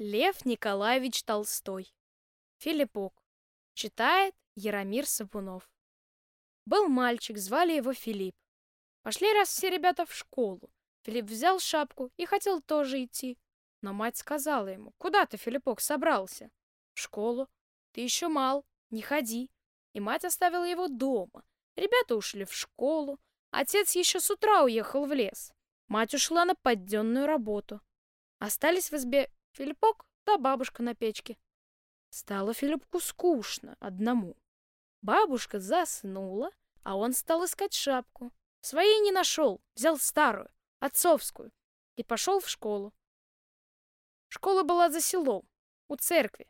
Лев Николаевич Толстой. Филиппок. Читает Яромир Сапунов. Был мальчик, звали его Филипп. Пошли раз все ребята в школу. Филипп взял шапку и хотел тоже идти. Но мать сказала ему, куда ты, Филиппок, собрался? В школу. Ты еще мал, не ходи. И мать оставила его дома. Ребята ушли в школу. Отец еще с утра уехал в лес. Мать ушла на подденную работу. Остались в избе Филиппок да бабушка на печке. Стало Филиппку скучно одному. Бабушка заснула, а он стал искать шапку. Своей не нашел, взял старую, отцовскую, и пошел в школу. Школа была за селом, у церкви.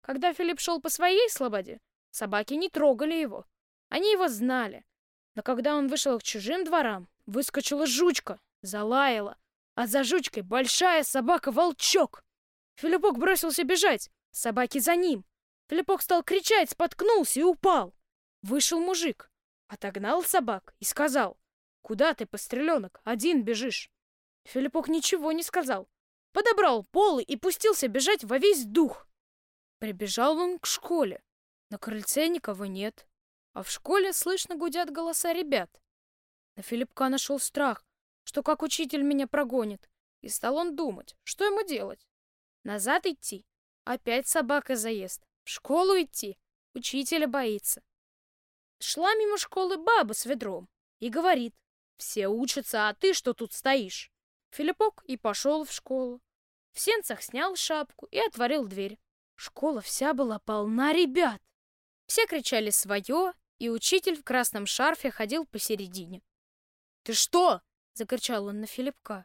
Когда Филипп шел по своей слободе, собаки не трогали его. Они его знали. Но когда он вышел к чужим дворам, выскочила жучка, залаяла, а за жучкой большая собака-волчок. Филиппок бросился бежать, собаки за ним. Филиппок стал кричать, споткнулся и упал. Вышел мужик, отогнал собак и сказал, «Куда ты, постреленок, один бежишь?» Филиппок ничего не сказал. Подобрал полы и пустился бежать во весь дух. Прибежал он к школе. На крыльце никого нет, а в школе слышно гудят голоса ребят. На Филиппка нашел страх что как учитель меня прогонит. И стал он думать, что ему делать. Назад идти? Опять собака заест. В школу идти? Учителя боится. Шла мимо школы баба с ведром и говорит, все учатся, а ты что тут стоишь? Филиппок и пошел в школу. В сенцах снял шапку и отворил дверь. Школа вся была полна ребят. Все кричали свое, и учитель в красном шарфе ходил посередине. «Ты что, Закричал он на Филиппка.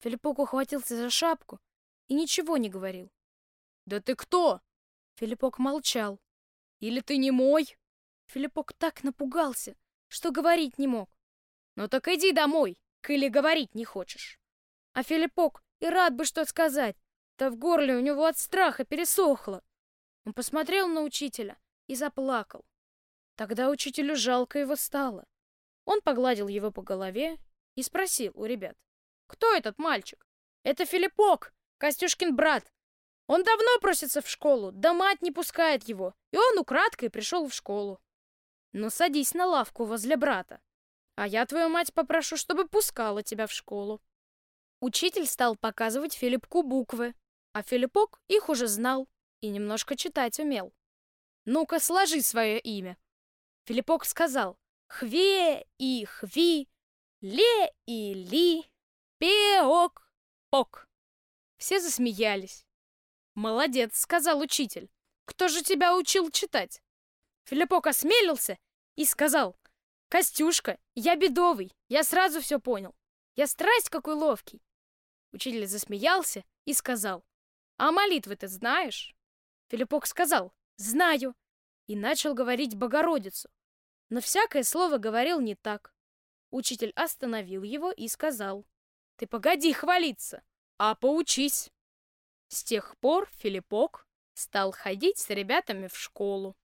Филиппок ухватился за шапку и ничего не говорил. «Да ты кто?» Филиппок молчал. «Или ты не мой?» Филиппок так напугался, что говорить не мог. «Ну так иди домой, или говорить не хочешь». А Филиппок и рад бы что сказать, да в горле у него от страха пересохло. Он посмотрел на учителя и заплакал. Тогда учителю жалко его стало. Он погладил его по голове и спросил у ребят. «Кто этот мальчик?» «Это Филиппок, Костюшкин брат. Он давно просится в школу, да мать не пускает его, и он украдкой пришел в школу». «Ну, садись на лавку возле брата, а я твою мать попрошу, чтобы пускала тебя в школу». Учитель стал показывать Филиппку буквы, а Филиппок их уже знал и немножко читать умел. «Ну-ка, сложи свое имя». Филиппок сказал «Хве и Хви Ле и Ли, Пеок, Пок. Все засмеялись. «Молодец», — сказал учитель. «Кто же тебя учил читать?» Филиппок осмелился и сказал. «Костюшка, я бедовый, я сразу все понял. Я страсть какой ловкий». Учитель засмеялся и сказал. «А молитвы ты знаешь?» Филиппок сказал. «Знаю». И начал говорить Богородицу. Но всякое слово говорил не так. Учитель остановил его и сказал, «Ты погоди хвалиться, а поучись». С тех пор Филиппок стал ходить с ребятами в школу.